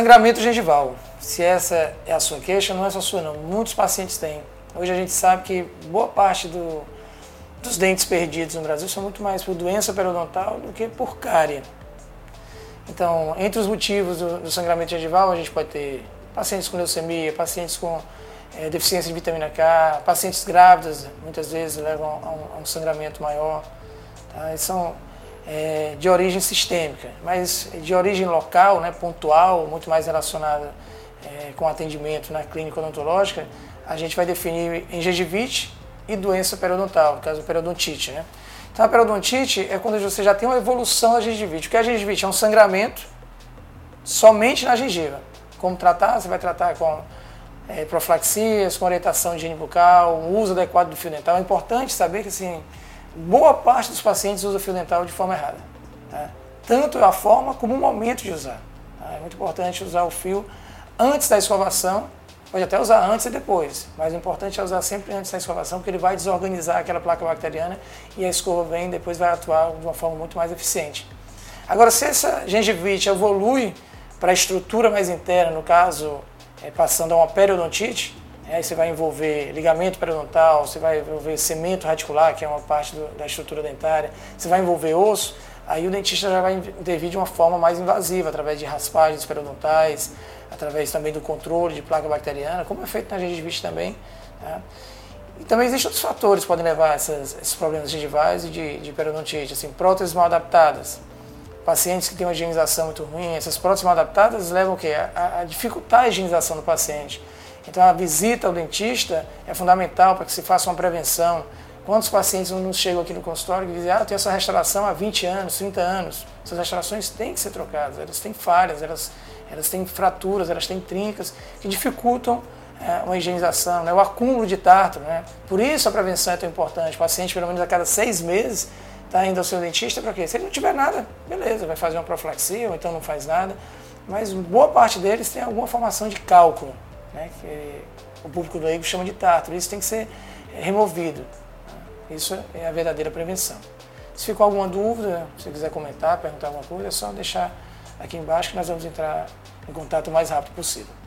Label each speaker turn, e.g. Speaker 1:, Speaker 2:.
Speaker 1: Sangramento gengival. Se essa é a sua queixa, não é só sua não. Muitos pacientes têm. Hoje a gente sabe que boa parte do, dos dentes perdidos no Brasil são muito mais por doença periodontal do que por cárie. Então, entre os motivos do, do sangramento gengival, a gente pode ter pacientes com leucemia, pacientes com é, deficiência de vitamina K, pacientes grávidas muitas vezes levam a um, a um sangramento maior. Tá? são é, de origem sistêmica, mas de origem local, né, pontual, muito mais relacionada é, com atendimento na clínica odontológica, a gente vai definir em gengivite e doença periodontal, no caso periodontite. Né? Então a periodontite é quando você já tem uma evolução da gengivite. O que é a gengivite? É um sangramento somente na gengiva. Como tratar? Você vai tratar com é, profilaxias, com orientação de higiene bucal, uso adequado do fio dental. É importante saber que assim, boa parte dos pacientes usa fio dental de forma errada. Tá? Tanto a forma como o momento de usar. Tá? É muito importante usar o fio antes da escovação, pode até usar antes e depois, mas o importante é usar sempre antes da escovação, porque ele vai desorganizar aquela placa bacteriana e a escova vem e depois vai atuar de uma forma muito mais eficiente. Agora, se essa gengivite evolui para a estrutura mais interna, no caso, é, passando a uma periodontite, Aí você vai envolver ligamento periodontal, você vai envolver cemento radicular, que é uma parte do, da estrutura dentária, você vai envolver osso, aí o dentista já vai intervir de uma forma mais invasiva, através de raspagens periodontais, através também do controle de placa bacteriana, como é feito na gengivite também. Tá? E também existem outros fatores que podem levar a essas, esses problemas gengivais e de, de periodontite, assim, próteses mal adaptadas. Pacientes que têm uma higienização muito ruim, essas próteses mal adaptadas levam o quê? A, a dificultar a higienização do paciente. Então a visita ao dentista é fundamental para que se faça uma prevenção. Quantos pacientes nos chegam aqui no consultório e dizem, ah, eu tenho essa restauração há 20 anos, 30 anos. Essas restaurações têm que ser trocadas, elas têm falhas, elas, elas têm fraturas, elas têm trincas que dificultam é, uma higienização, né? o acúmulo de tártaro. Né? Por isso a prevenção é tão importante. O paciente, pelo menos a cada seis meses, está indo ao seu dentista para quê? Se ele não tiver nada, beleza, vai fazer uma profilaxia ou então não faz nada. Mas boa parte deles tem alguma formação de cálculo né, que o público leigo chama de tártaro. Isso tem que ser removido. Isso é a verdadeira prevenção. Se ficou alguma dúvida, se quiser comentar, perguntar alguma coisa, é só deixar aqui embaixo que nós vamos entrar em contato o mais rápido possível.